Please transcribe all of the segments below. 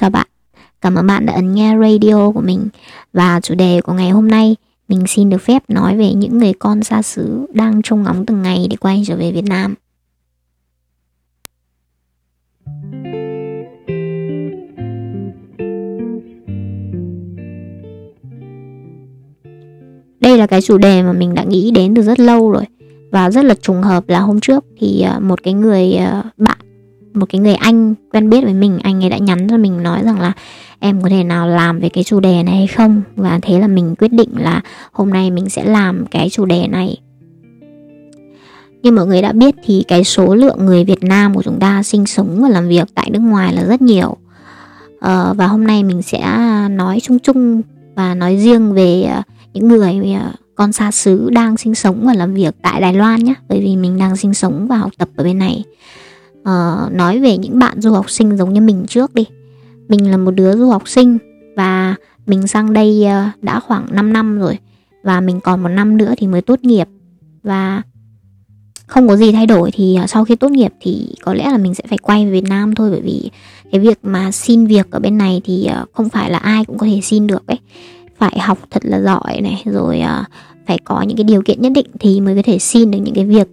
Chào bạn, cảm ơn bạn đã ấn nghe radio của mình. Và chủ đề của ngày hôm nay Mình xin được phép nói về những người con xa xứ Đang trông ngóng từng ngày để quay trở về Việt Nam. Đây là cái chủ đề mà mình đã nghĩ đến từ rất lâu rồi. Và rất là trùng hợp là hôm trước Thì à, một cái người à, bạn một cái người anh quen biết với mình anh ấy đã nhắn cho mình nói rằng là em có thể nào làm về cái chủ đề này hay không? Và thế là mình quyết định là hôm nay mình sẽ làm cái chủ đề này. Như mọi người đã biết thì cái số lượng người Việt Nam của chúng ta sinh sống và làm việc tại nước ngoài là rất nhiều. Ờ, và hôm nay mình sẽ nói chung chung và nói riêng về ờ, những người ờ, con xa xứ đang sinh sống và làm việc tại Đài Loan nhé. Bởi vì mình đang sinh sống và học tập ở bên này uh, nói về những bạn du học sinh giống như mình trước đi. Mình là một đứa du học sinh và mình sang đây uh, đã khoảng 5 năm rồi và mình còn một năm nữa thì mới tốt nghiệp. Và không có gì thay đổi thì ờ, sau khi tốt nghiệp thì có lẽ là mình sẽ phải quay về Việt Nam thôi bởi vì cái việc mà xin việc ở bên này thì không phải là ai cũng có thể xin được ấy. Phải học thật là giỏi này rồi phải có những cái điều kiện nhất định thì mới có thể xin được những cái việc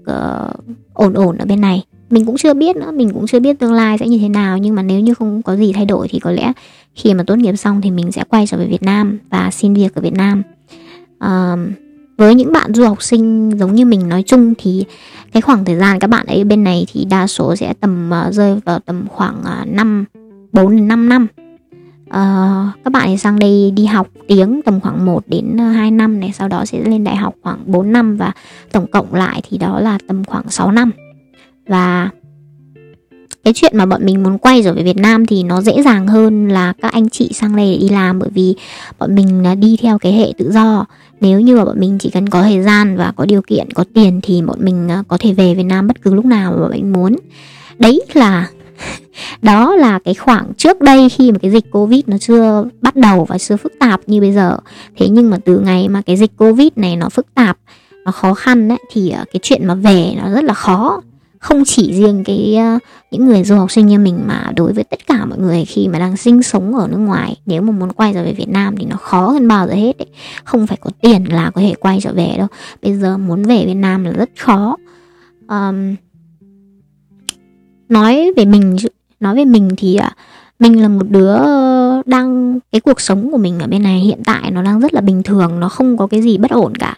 ổn ổn ở bên này mình cũng chưa biết nữa mình cũng chưa biết tương lai sẽ như thế nào nhưng mà nếu như không có gì thay đổi thì có lẽ khi mà tốt nghiệp xong thì mình sẽ quay trở về Việt Nam và xin việc ở Việt Nam à, với những bạn du học sinh giống như mình nói chung thì cái khoảng thời gian các bạn ấy bên này thì đa số sẽ tầm uh, rơi vào tầm khoảng uh, 5 4 đến 5 năm. Uh, các bạn ấy sang đây đi học tiếng tầm khoảng 1 đến 2 năm này sau đó sẽ lên đại học khoảng 4 năm và tổng cộng lại thì đó là tầm khoảng 6 năm và cái chuyện mà bọn mình muốn quay trở về Việt Nam thì nó dễ dàng hơn là các anh chị sang đây để đi làm bởi vì bọn mình đi theo cái hệ tự do. Nếu như mà bọn mình chỉ cần có thời gian và có điều kiện có tiền thì bọn mình à, có thể về Việt Nam bất cứ lúc nào mà bọn mình muốn. Đấy là đó là cái khoảng trước đây khi mà cái dịch covid nó chưa bắt đầu và chưa phức tạp như bây giờ. Thế nhưng mà từ ngày mà cái dịch covid này nó phức tạp nó khó khăn ấy, thì à, cái chuyện mà về nó rất là khó không chỉ riêng cái uh, những người du học sinh như mình mà đối với tất cả mọi người khi mà đang sinh sống ở nước ngoài nếu mà muốn quay trở về Việt Nam thì nó khó hơn bao giờ hết ấy. không phải có tiền là có thể quay trở về đâu. Bây giờ muốn về Việt Nam là rất khó. Um, nói về mình nói về mình thì uh, mình là một đứa đang cái cuộc sống của mình ở bên này hiện tại nó đang rất là bình thường nó không có cái gì bất ổn cả.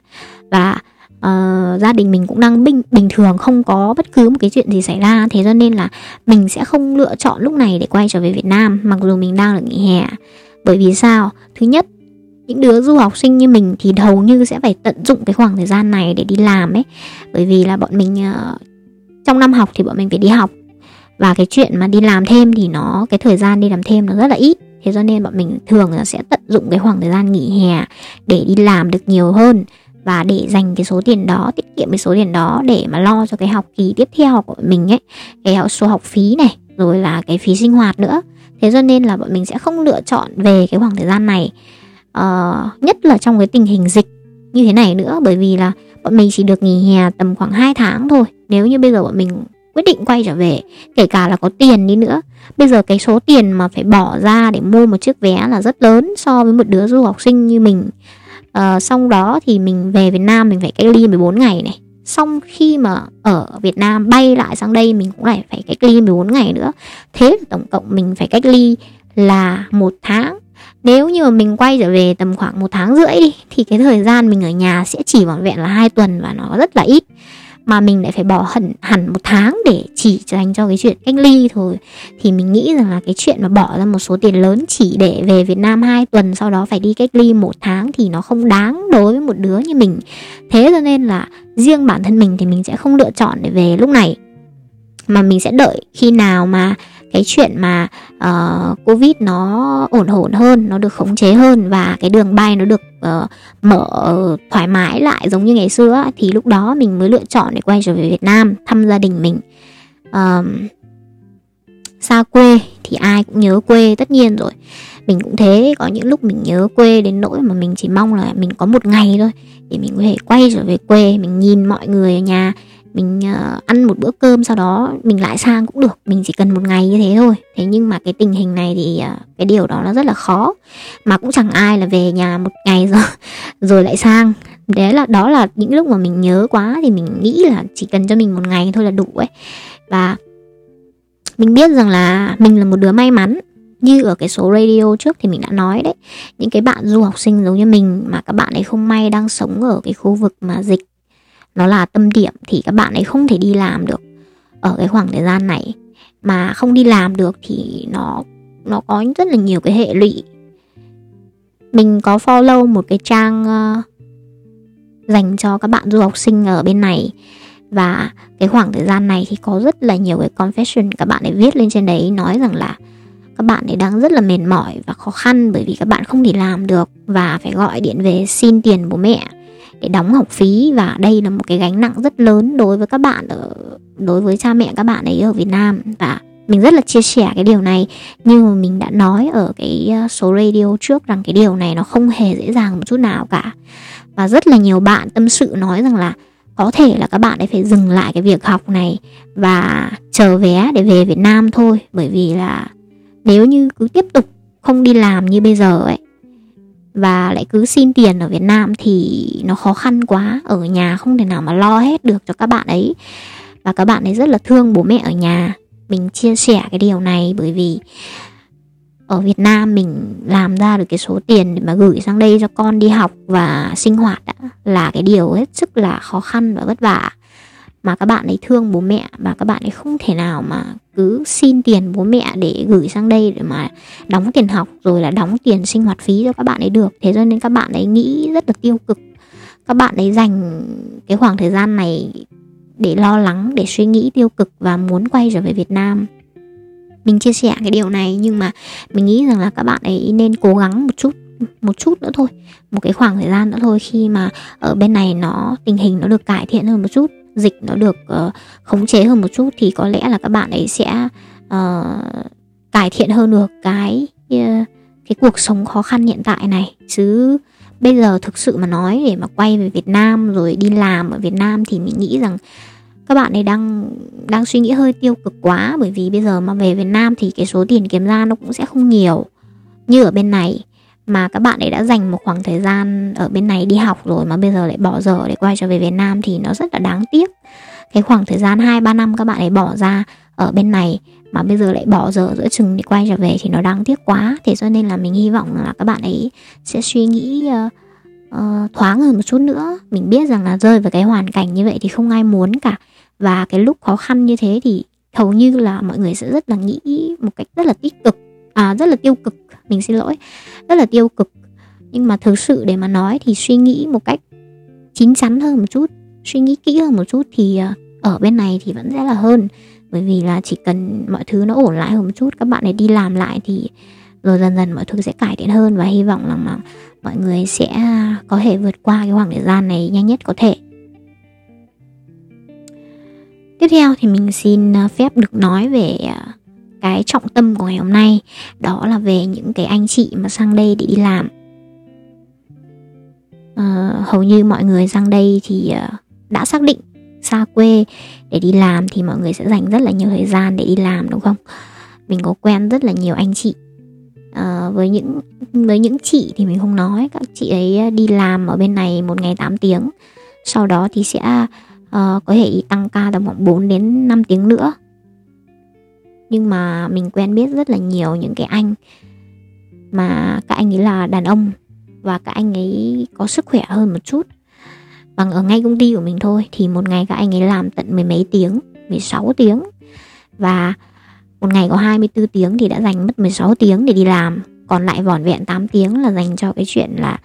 Và uh, gia đình mình cũng đang bình bình thường không có bất cứ một cái chuyện gì xảy ra. Thế cho nên là mình sẽ không lựa chọn lúc này để quay trở về Việt Nam mặc dù mình đang được nghỉ hè. Bởi vì sao? Thứ nhất những đứa du học sinh như mình thì hầu như sẽ phải tận dụng cái khoảng thời gian này để đi làm ấy. Bởi vì là bọn mình uh, trong năm học thì bọn mình phải đi học. Và cái chuyện mà đi làm thêm thì nó cái thời gian đi làm thêm nó rất là ít. Thế cho nên bọn mình thường là sẽ tận dụng cái khoảng thời gian nghỉ hè để đi làm được nhiều hơn và để dành cái số tiền đó tiết kiệm cái số tiền đó để mà lo cho cái học kỳ tiếp theo của mình ấy cái số học phí này rồi là cái phí sinh hoạt nữa. Thế cho nên là bọn mình sẽ không lựa chọn về cái khoảng thời gian này uh, nhất là trong cái tình hình dịch như thế này nữa. Bởi vì là bọn mình chỉ được nghỉ hè tầm khoảng 2 tháng thôi. Nếu như bây giờ bọn mình quyết định quay trở về kể cả là có tiền đi nữa bây giờ cái số tiền mà phải bỏ ra để mua một chiếc vé là rất lớn so với một đứa du học sinh như mình à, xong đó thì mình về Việt Nam mình phải cách ly 14 ngày này. Xong khi mà ở Việt Nam bay lại sang đây mình cũng lại phải cách ly 14 ngày nữa. Thế là tổng cộng mình phải cách ly là một tháng. Nếu như mà mình quay trở về tầm khoảng một tháng rưỡi đi thì cái thời gian mình ở nhà sẽ chỉ vỏn vẹn là hai tuần và nó rất là ít mà mình lại phải bỏ hẳn hẳn một tháng để chỉ dành cho cái chuyện cách ly thôi. Thì mình nghĩ rằng là cái chuyện mà bỏ ra một số tiền lớn chỉ để về Việt Nam 2 tuần, sau đó phải đi cách ly một tháng thì nó không đáng đối với một đứa như mình. Thế cho nên là riêng bản thân mình thì mình sẽ không lựa chọn để về lúc này. Mà mình sẽ đợi khi nào mà cái chuyện mà uh, covid nó ổn ổn hơn nó được khống chế hơn và cái đường bay nó được uh, mở thoải mái lại giống như ngày xưa thì lúc đó mình mới lựa chọn để quay trở về Việt Nam thăm gia đình mình. Uh, xa quê thì ai cũng nhớ quê tất nhiên rồi. Mình cũng thế có những lúc mình nhớ quê đến nỗi mà mình chỉ mong là mình có một ngày thôi để mình có thể quay trở về quê mình nhìn mọi người ở nhà mình uh, ăn một bữa cơm sau đó mình lại sang cũng được mình chỉ cần một ngày như thế thôi. Thế nhưng mà cái tình hình này thì uh, cái điều đó nó rất là khó. Mà cũng chẳng ai là về nhà một ngày rồi rồi lại sang. Đấy là đó là những lúc mà mình nhớ quá thì mình nghĩ là chỉ cần cho mình một ngày thôi là đủ ấy. Và mình biết rằng là mình là một đứa may mắn. Như ở cái số radio trước thì mình đã nói đấy những cái bạn du học sinh giống như mình mà các bạn ấy không may đang sống ở cái khu vực mà dịch nó là tâm điểm thì các bạn ấy không thể đi làm được. Ở cái khoảng thời gian này mà không đi làm được thì nó nó có rất là nhiều cái hệ lụy. Mình có follow một cái trang uh, dành cho các bạn du học sinh ở bên này. Và cái khoảng thời gian này thì có rất là nhiều cái confession các bạn ấy viết lên trên đấy nói rằng là các bạn ấy đang rất là mệt mỏi và khó khăn bởi vì các bạn không thể làm được và phải gọi điện về xin tiền bố mẹ để đóng học phí và đây là một cái gánh nặng rất lớn đối với các bạn ở, đối với cha mẹ các bạn ấy ở Việt Nam. Và mình rất là chia sẻ cái điều này, nhưng mà mình đã nói ở cái ờ, số radio trước rằng cái điều này nó không hề dễ dàng một chút nào cả. Và rất là nhiều bạn tâm sự nói rằng là có thể là các bạn ấy phải dừng lại cái việc học này và chờ vé để về Việt Nam thôi. Bởi vì là nếu như cứ tiếp tục không đi làm như bây giờ ấy và lại cứ xin tiền ở Việt Nam thì nó khó khăn quá. Ở nhà không thể nào mà lo hết được cho các bạn ấy. Và các bạn ấy rất là thương bố mẹ ở nhà. Mình chia sẻ cái điều này bởi vì ở Việt Nam mình làm ra được cái số tiền để mà gửi sang đây cho con đi học và sinh hoạt đã là cái điều hết sức là khó khăn và vất vả. Mà các bạn ấy thương bố mẹ và các bạn ấy không thể nào mà cứ xin tiền bố mẹ để gửi sang đây để mà đóng tiền học rồi là đóng tiền sinh hoạt phí cho các bạn ấy được. Thế cho nên các bạn ấy nghĩ rất là tiêu cực. Các bạn ấy dành cái khoảng thời gian này để lo lắng, để suy nghĩ tiêu cực và muốn quay trở về Việt Nam. Mình chia sẻ cái điều này nhưng mà mình nghĩ rằng là các bạn ấy nên cố gắng một chút một chút nữa thôi. Một cái khoảng thời gian nữa thôi khi mà ở bên này nó, tình hình nó được cải thiện hơn một chút dịch nó được uh, khống chế hơn một chút thì có lẽ là các bạn ấy sẽ uh, cải thiện hơn được cái uh, cái cuộc sống khó khăn hiện tại này. Chứ bây giờ thực sự mà nói để mà quay về Việt Nam rồi đi làm ở Việt Nam thì mình nghĩ rằng các bạn ấy đang đang suy nghĩ hơi tiêu cực quá. Bởi vì bây giờ mà về Việt Nam thì cái số tiền kiếm ra nó cũng sẽ không nhiều như ở bên này mà các bạn ấy đã dành một khoảng thời gian ở bên này đi học rồi mà bây giờ lại bỏ dở để quay trở về Việt Nam thì nó rất là đáng tiếc. Cái khoảng thời gian 2 3 năm các bạn ấy bỏ ra ở bên này mà bây giờ lại bỏ dở giữa chừng để quay trở về thì nó đáng tiếc quá. Thế cho nên là mình hy vọng là các bạn ấy sẽ suy nghĩ uh, uh, thoáng hơn một chút nữa. Mình biết rằng là rơi vào cái hoàn cảnh như vậy thì không ai muốn cả. Và cái lúc khó khăn như thế thì hầu như là mọi người sẽ rất là nghĩ một cách rất là tích cực à rất là tiêu cực mình xin lỗi, rất là tiêu cực. Nhưng mà thực sự để mà nói thì suy nghĩ một cách chín chắn hơn một chút, suy nghĩ kỹ hơn một chút thì ờ, ở bên này thì vẫn sẽ là hơn. Bởi vì là chỉ cần mọi thứ nó ổn lại hơn một chút, các bạn ấy đi làm lại thì rồi dần dần mọi thứ sẽ cải thiện hơn và hy vọng là mà mọi người sẽ có thể vượt qua cái khoảng thời gian này nhanh nhất có thể. Tiếp theo thì mình xin ờ, phép được nói về ờ, cái trọng tâm của ngày hôm nay đó là về những cái anh chị mà sang đây để đi làm. À, hầu như mọi người sang đây thì ờ, đã xác định xa quê để đi làm thì mọi người sẽ dành rất là nhiều thời gian để đi làm đúng không? Mình có quen rất là nhiều anh chị. À, với những với những chị thì mình không nói các chị ấy đi làm ở bên này một ngày 8 tiếng. Sau đó thì sẽ uh, có thể tăng ca tầm khoảng 4 đến 5 tiếng nữa nhưng mà mình quen biết rất là nhiều những cái anh mà các anh ấy là đàn ông và các anh ấy có sức khỏe hơn một chút. Bằng ở ngay công ty của mình thôi thì một ngày các anh ấy làm tận mười mấy tiếng 16 tiếng. Và một ngày có 24 tiếng thì đã dành mất 16 tiếng để đi làm. Còn lại vỏn vẹn 8 tiếng là dành cho cái chuyện là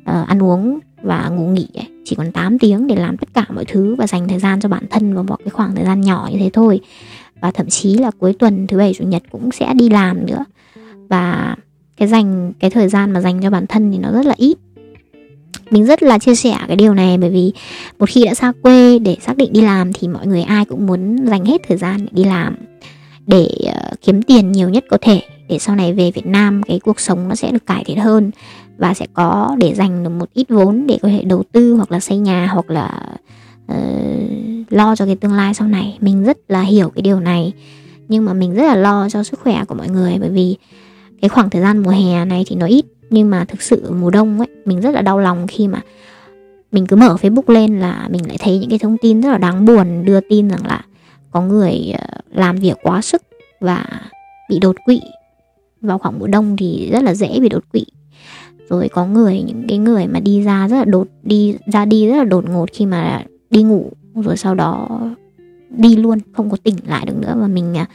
uh, ăn uống và ngủ nghỉ ấy. chỉ còn 8 tiếng để làm tất cả mọi thứ và dành thời gian cho bản thân và một cái khoảng thời gian nhỏ như thế thôi và thậm chí là cuối tuần thứ bảy chủ nhật cũng sẽ đi làm nữa. Và cái dành cái thời gian mà dành cho bản thân thì nó rất là ít. Mình rất là chia sẻ cái điều này bởi vì một khi đã xa quê để xác định đi làm thì mọi người ai cũng muốn dành hết thời gian để đi làm để uh, kiếm tiền nhiều nhất có thể để sau này về Việt Nam cái cuộc sống nó sẽ được cải thiện hơn và sẽ có để dành được một ít vốn để có thể đầu tư hoặc là xây nhà hoặc là uh, lo cho cái tương lai sau này. Mình rất là hiểu cái điều này. Nhưng mà mình rất là lo cho sức khỏe của mọi người. Bởi vì cái khoảng thời gian mùa hè này thì nó ít. Nhưng mà thực sự mùa đông ấy, mình rất là đau lòng khi mà mình cứ mở Facebook lên là mình lại thấy những cái thông tin rất là đáng buồn, đưa tin rằng là có người ờ, làm việc quá sức và bị đột quỵ. Vào khoảng mùa đông thì rất là dễ bị đột quỵ. Rồi có người, những cái người mà đi ra rất là đột, đi, ra đi rất là đột ngột khi mà đi ngủ rồi sau đó đi luôn, không có tỉnh lại được nữa. Và mình à,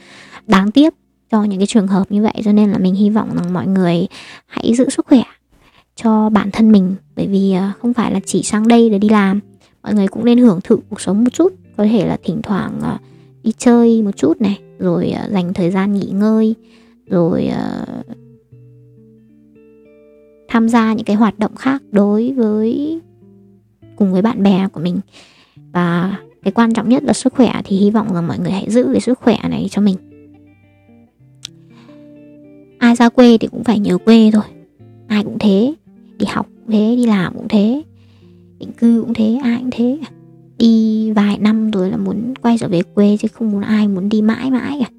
đáng tiếc cho những cái trường hợp như vậy. Cho nên là mình hy vọng rằng mọi người hãy giữ sức khỏe cho bản thân mình. Bởi vì à, không phải là chỉ sang đây để đi làm. Mọi người cũng nên hưởng thụ cuộc sống một chút. Có thể là thỉnh thoảng à, đi chơi một chút này, rồi dành thời gian nghỉ ngơi, rồi tham gia những cái hoạt động khác đối với, cùng với bạn bè của mình và cái quan trọng nhất là sức khỏe thì hy vọng rằng mọi người hãy giữ cái sức khỏe này cho mình. Ai ra quê thì cũng phải nhớ quê thôi. Ai cũng thế đi học cũng thế đi làm cũng thế định cư cũng thế ai cũng thế. Đi vài năm rồi là muốn quay trở về quê chứ không muốn ai muốn đi mãi mãi cả.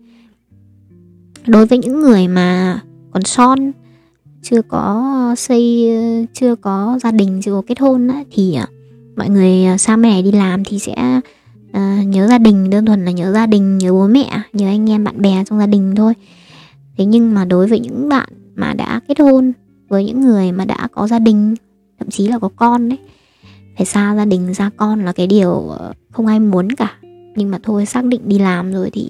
Đối với những người mà còn son chưa có xây chưa có gia đình chưa có kết hôn á, thì à, mọi người à, xa mẹ đi làm thì sẽ uh, nhớ gia đình đơn thuần là nhớ gia đình nhớ bố mẹ nhớ anh em bạn bè trong gia đình thôi. Thế nhưng mà đối với những bạn mà đã kết hôn với những người mà đã có gia đình thậm chí là có con đấy phải xa gia đình xa con là cái điều ờ, không ai muốn cả. Nhưng mà thôi xác định đi làm rồi thì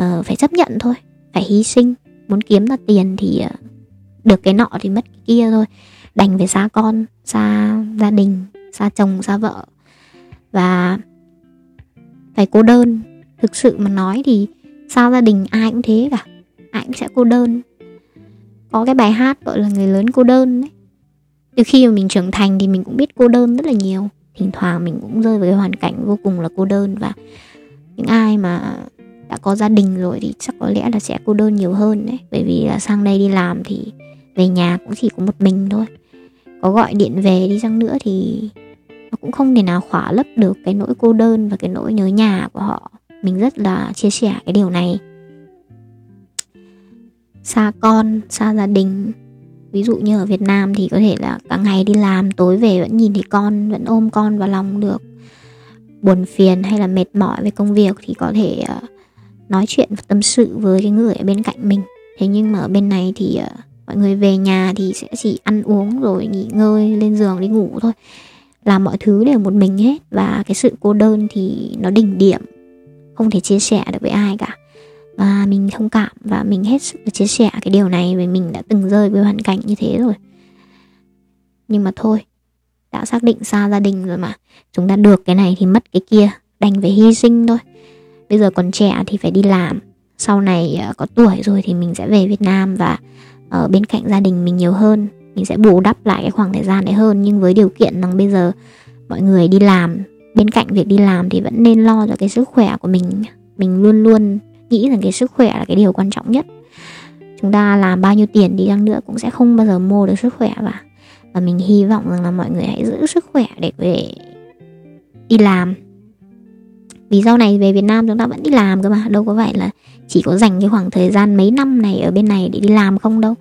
uh, phải chấp nhận thôi phải hy sinh. Muốn kiếm ra tiền thì uh, được cái nọ thì mất cái kia thôi. Đành phải xa con xa gia đình xa chồng xa vợ. Và phải cô đơn. Thực sự mà nói thì sao gia đình ai cũng thế cả. Ai cũng sẽ cô đơn. Có cái bài hát gọi là người lớn cô đơn đấy. Từ khi mà mình trưởng thành thì mình cũng biết cô đơn rất là nhiều. Thỉnh thoảng mình cũng rơi vào cái hoàn cảnh vô cùng là cô đơn và những ai mà đã có gia đình rồi thì chắc có lẽ là sẽ cô đơn nhiều hơn đấy. Bởi vì là sang đây đi làm thì về nhà cũng chỉ có một mình thôi. Có gọi điện về đi chăng nữa thì nó cũng không thể nào khỏa lấp được cái nỗi cô đơn và cái nỗi nhớ nhà của họ. Mình rất là chia sẻ cái điều này. Xa con, xa gia đình. Ví dụ như ở Việt Nam thì có thể là cả ngày đi làm, tối về vẫn nhìn thấy con, vẫn ôm con vào lòng được. Buồn phiền hay là mệt mỏi về công việc thì có thể ờ, nói chuyện và tâm sự với cái người ở bên cạnh mình. Thế nhưng mà ở bên này thì ờ, mọi người về nhà thì sẽ chỉ ăn uống rồi nghỉ ngơi, lên giường đi ngủ thôi làm mọi thứ đều một mình hết. Và cái sự cô đơn thì nó đỉnh điểm. Không thể chia sẻ được với ai cả. Và mình thông cảm và mình hết sức là chia sẻ cái điều này vì mình đã từng rơi với hoàn cảnh như thế rồi. Nhưng mà thôi, đã xác định xa gia đình rồi mà. Chúng ta được cái này thì mất cái kia, đành phải hy sinh thôi. Bây giờ còn trẻ thì phải đi làm. Sau này ờ, có tuổi rồi thì mình sẽ về Việt Nam và ở bên cạnh gia đình mình nhiều hơn mình sẽ bù đắp lại cái khoảng thời gian đấy hơn. Nhưng với điều kiện rằng bây giờ mọi người đi làm, bên cạnh việc đi làm thì vẫn nên lo cho cái sức khỏe của mình mình luôn luôn nghĩ rằng cái sức khỏe là cái điều quan trọng nhất. Chúng ta làm bao nhiêu tiền đi chăng nữa cũng sẽ không bao giờ mua được sức khỏe và và mình hy vọng rằng là mọi người hãy giữ sức khỏe để về đi làm. Vì sau này về Việt Nam chúng ta vẫn đi làm cơ mà, đâu có phải là chỉ có dành cái khoảng thời gian mấy năm này ở bên này để đi làm không đâu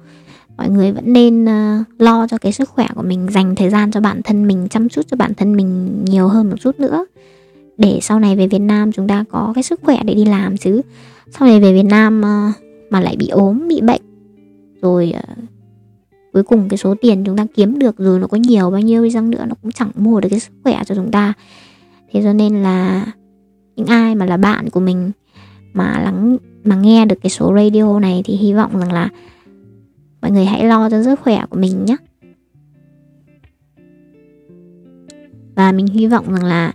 mọi người vẫn nên uh, lo cho cái sức khỏe của mình dành thời gian cho bản thân mình chăm chút cho bản thân mình nhiều hơn một chút nữa. Để sau này về Việt Nam chúng ta có cái sức khỏe để đi làm chứ. Sau này về Việt Nam uh, mà lại bị ốm bị bệnh rồi uh, cuối cùng cái số tiền chúng ta kiếm được rồi nó có nhiều bao nhiêu đi chăng nữa nó cũng chẳng mua được cái sức khỏe cho chúng ta. Thế cho nên là những ai mà là bạn của mình mà lắng mà nghe được cái số radio này thì hy vọng rằng là mọi người hãy lo cho sức khỏe của mình nhé. Và mình hy vọng rằng là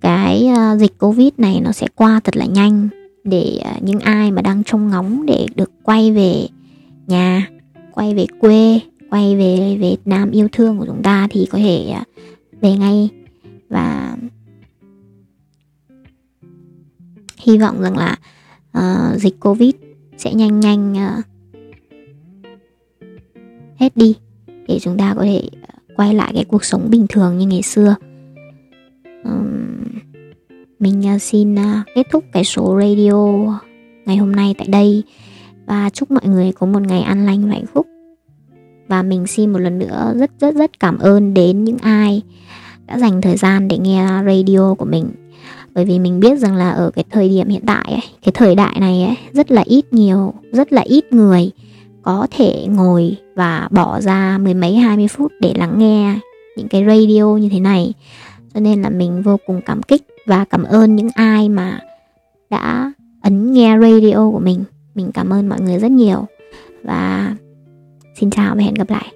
cái ờ, dịch covid này nó sẽ qua thật là nhanh để ờ, những ai mà đang trông ngóng để được quay về nhà quay về quê quay về Việt Nam yêu thương của chúng ta thì có thể ờ, về ngay. Và hy vọng rằng là uh, dịch covid sẽ nhanh nhanh uh, hết đi để chúng ta có thể ờ, quay lại cái cuộc sống bình thường như ngày xưa. Um, mình ờ, xin ờ, kết thúc cái số radio ngày hôm nay tại đây và chúc mọi người có một ngày an lành và hạnh phúc. Và mình xin một lần nữa rất rất rất cảm ơn đến những ai đã dành thời gian để nghe radio của mình. Bởi vì mình biết rằng là ở cái thời điểm hiện tại ấy, cái thời đại này ấy, rất là ít nhiều rất là ít người có thể ngồi và bỏ ra mười mấy, hai mươi phút để lắng nghe những cái radio như thế này. Cho nên là mình vô cùng cảm kích và cảm ơn những ai mà đã ấn nghe radio của mình. Mình cảm ơn mọi người rất nhiều. Và xin chào và hẹn gặp lại.